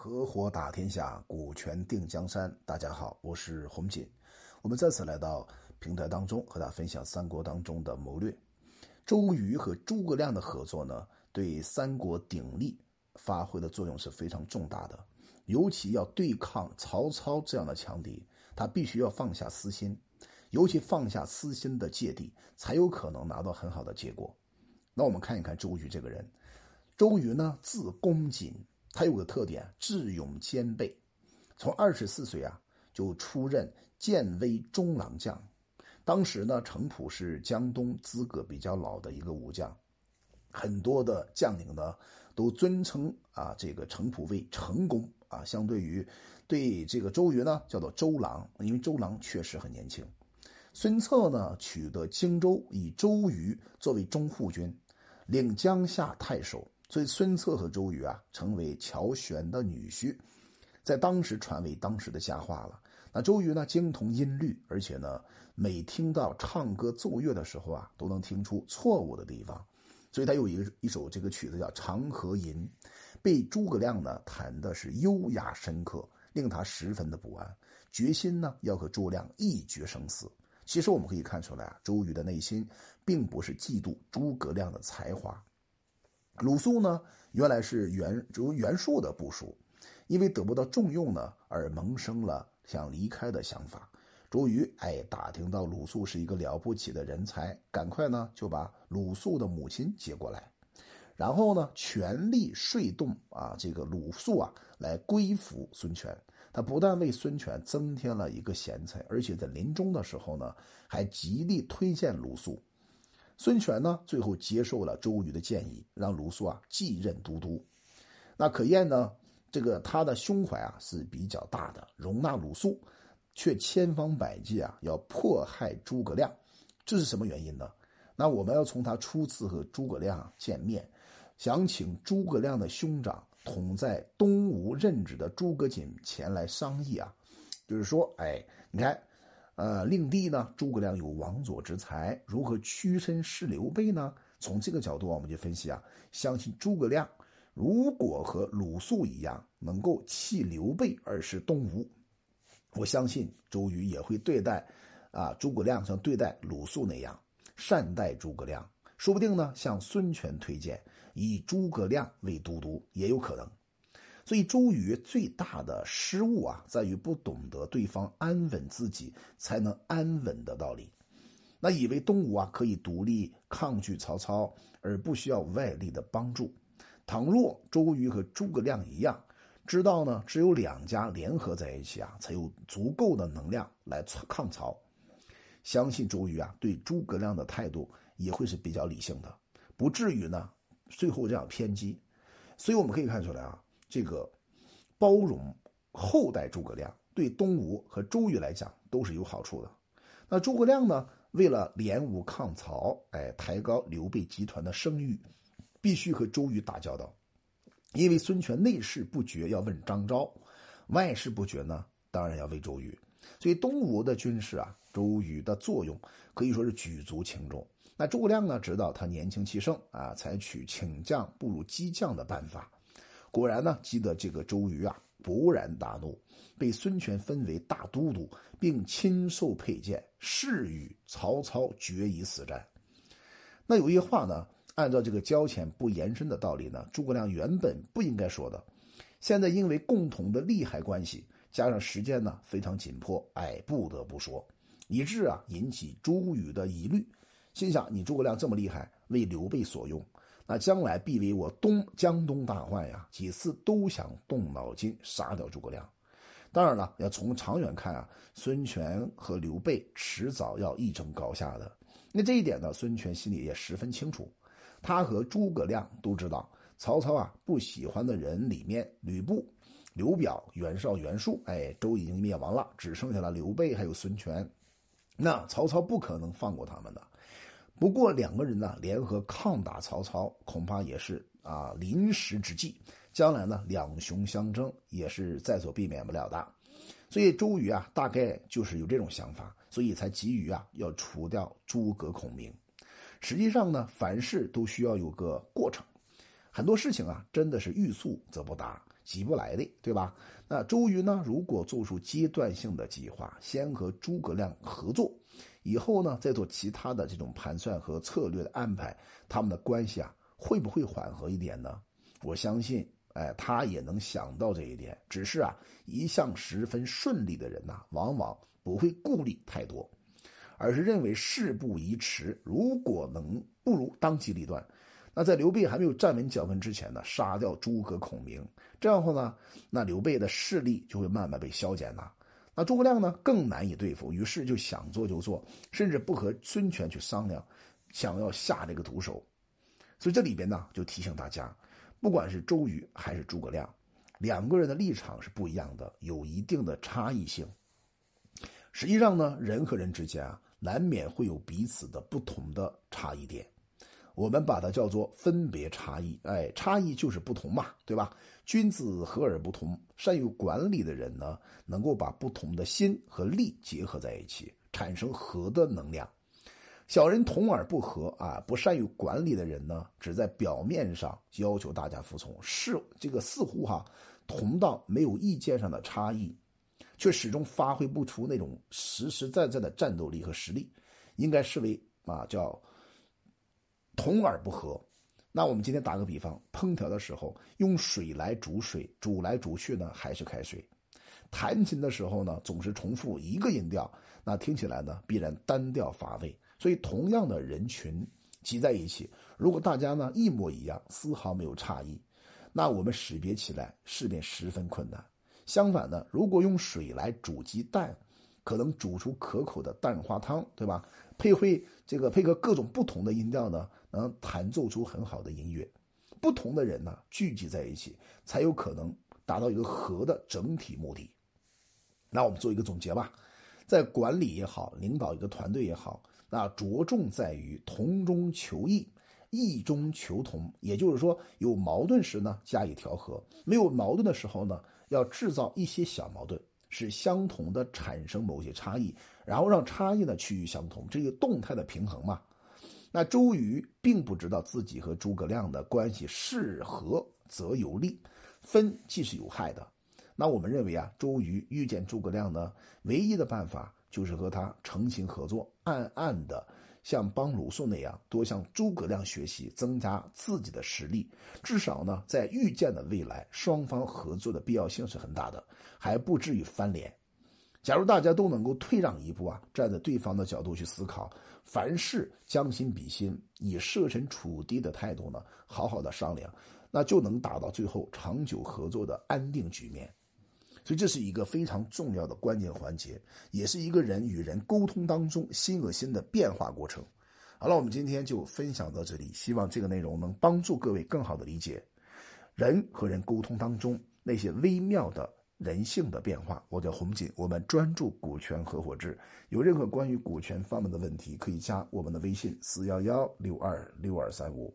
合伙打天下，股权定江山。大家好，我是洪锦。我们再次来到平台当中，和大家分享三国当中的谋略。周瑜和诸葛亮的合作呢，对三国鼎立发挥的作用是非常重大的。尤其要对抗曹操这样的强敌，他必须要放下私心，尤其放下私心的芥蒂，才有可能拿到很好的结果。那我们看一看周瑜这个人。周瑜呢，字公瑾。他有个特点，智勇兼备。从二十四岁啊，就出任建威中郎将。当时呢，程普是江东资格比较老的一个武将，很多的将领呢都尊称啊这个程普为程公啊。相对于对这个周瑜呢，叫做周郎，因为周郎确实很年轻。孙策呢取得荆州，以周瑜作为中护军，领江夏太守。所以孙策和周瑜啊，成为乔玄的女婿，在当时传为当时的佳话了。那周瑜呢，精通音律，而且呢，每听到唱歌奏乐的时候啊，都能听出错误的地方。所以他有一个一首这个曲子叫《长河吟》，被诸葛亮呢弹的是优雅深刻，令他十分的不安，决心呢要和诸葛亮一决生死。其实我们可以看出来啊，周瑜的内心并不是嫉妒诸葛亮的才华。鲁肃呢，原来是袁如袁术的部属，因为得不到重用呢，而萌生了想离开的想法。周瑜哎，打听到鲁肃是一个了不起的人才，赶快呢就把鲁肃的母亲接过来，然后呢全力说动啊这个鲁肃啊来归服孙权。他不但为孙权增添了一个贤才，而且在临终的时候呢，还极力推荐鲁肃。孙权呢，最后接受了周瑜的建议，让鲁肃啊继任都督。那可验呢，这个他的胸怀啊是比较大的，容纳鲁肃，却千方百计啊要迫害诸葛亮。这是什么原因呢？那我们要从他初次和诸葛亮见面，想请诸葛亮的兄长同在东吴任职的诸葛瑾前来商议啊，就是说，哎，你看。呃，令弟呢？诸葛亮有王佐之才，如何屈身事刘备呢？从这个角度，我们就分析啊，相信诸葛亮如果和鲁肃一样，能够弃刘备而是东吴，我相信周瑜也会对待啊诸葛亮像对待鲁肃那样善待诸葛亮，说不定呢向孙权推荐以诸葛亮为都督也有可能。所以周瑜最大的失误啊，在于不懂得对方安稳自己才能安稳的道理。那以为东吴啊可以独立抗拒曹操，而不需要外力的帮助。倘若周瑜和诸葛亮一样，知道呢，只有两家联合在一起啊，才有足够的能量来抗曹。相信周瑜啊，对诸葛亮的态度也会是比较理性的，不至于呢最后这样偏激。所以我们可以看出来啊。这个包容后代诸葛亮，对东吴和周瑜来讲都是有好处的。那诸葛亮呢，为了联吴抗曹，哎，抬高刘备集团的声誉，必须和周瑜打交道。因为孙权内事不决，要问张昭；外事不决呢，当然要问周瑜。所以东吴的军事啊，周瑜的作用可以说是举足轻重。那诸葛亮呢，知道他年轻气盛啊，采取请将不如激将的办法。果然呢，激得这个周瑜啊勃然大怒，被孙权分为大都督，并亲授佩剑，誓与曹操决一死战。那有一些话呢，按照这个交浅不言深的道理呢，诸葛亮原本不应该说的，现在因为共同的利害关系，加上时间呢非常紧迫，哎，不得不说，以致啊引起周瑜的疑虑，心想你诸葛亮这么厉害，为刘备所用。那将来必为我东江东大患呀！几次都想动脑筋杀掉诸葛亮。当然了，要从长远看啊，孙权和刘备迟早要一争高下的。那这一点呢，孙权心里也十分清楚。他和诸葛亮都知道，曹操啊不喜欢的人里面，吕布、刘表、袁绍、袁术，哎，都已经灭亡了，只剩下了刘备还有孙权。那曹操不可能放过他们的。不过两个人呢联合抗打曹操，恐怕也是啊临时之计。将来呢两雄相争也是在所避免不了的。所以周瑜啊大概就是有这种想法，所以才急于啊要除掉诸葛孔明。实际上呢凡事都需要有个过程，很多事情啊真的是欲速则不达。急不来的，对吧？那周瑜呢，如果做出阶段性的计划，先和诸葛亮合作，以后呢再做其他的这种盘算和策略的安排，他们的关系啊会不会缓和一点呢？我相信，哎，他也能想到这一点。只是啊，一向十分顺利的人呐，往往不会顾虑太多。而是认为事不宜迟，如果能不如当机立断。那在刘备还没有站稳脚跟之前呢，杀掉诸葛孔明，这样的话呢，那刘备的势力就会慢慢被消减了。那诸葛亮呢更难以对付，于是就想做就做，甚至不和孙权去商量，想要下这个毒手。所以这里边呢就提醒大家，不管是周瑜还是诸葛亮，两个人的立场是不一样的，有一定的差异性。实际上呢，人和人之间啊。难免会有彼此的不同的差异点，我们把它叫做分别差异。哎，差异就是不同嘛，对吧？君子和而不同。善于管理的人呢，能够把不同的心和力结合在一起，产生和的能量。小人同而不和啊，不善于管理的人呢，只在表面上要求大家服从，是这个似乎哈同到没有意见上的差异。却始终发挥不出那种实实在在的战斗力和实力，应该视为啊叫同而不和。那我们今天打个比方，烹调的时候用水来煮水，煮来煮去呢还是开水；弹琴的时候呢总是重复一个音调，那听起来呢必然单调乏味。所以同样的人群集在一起，如果大家呢一模一样，丝毫没有差异，那我们识别起来势便十分困难。相反呢，如果用水来煮鸡蛋，可能煮出可口的蛋花汤，对吧？配会这个配合各种不同的音调呢，能弹奏出很好的音乐。不同的人呢聚集在一起，才有可能达到一个和的整体目的。那我们做一个总结吧，在管理也好，领导一个团队也好，那着重在于同中求异，异中求同。也就是说，有矛盾时呢加以调和，没有矛盾的时候呢。要制造一些小矛盾，是相同的产生某些差异，然后让差异呢趋于相同，这个动态的平衡嘛。那周瑜并不知道自己和诸葛亮的关系是合则有利，分既是有害的。那我们认为啊，周瑜遇见诸葛亮呢，唯一的办法就是和他诚心合作，暗暗的。像帮鲁肃那样多向诸葛亮学习，增加自己的实力，至少呢，在预见的未来，双方合作的必要性是很大的，还不至于翻脸。假如大家都能够退让一步啊，站在对方的角度去思考，凡事将心比心，以设身处地的态度呢，好好的商量，那就能达到最后长久合作的安定局面。所以这是一个非常重要的关键环节，也是一个人与人沟通当中心和心的变化过程。好了，我们今天就分享到这里，希望这个内容能帮助各位更好的理解人和人沟通当中那些微妙的人性的变化。我叫洪锦，我们专注股权合伙制，有任何关于股权方面的问题，可以加我们的微信四幺幺六二六二三五。